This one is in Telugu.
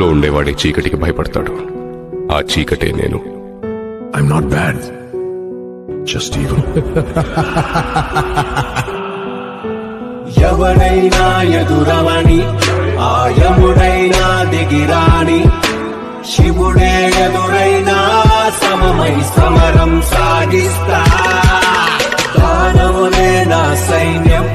వెలుగులో ఉండేవాడే చీకటికి భయపడతాడు. ఆ చీకటే నేను. I'm not bad just evil. ఎవడైనా ఎదురవని ఆయముడైనా దిగిరాని శివుడే ఎదురైనా సమమై సమరం సాగిస్తా. దానవులే నా సైన్యం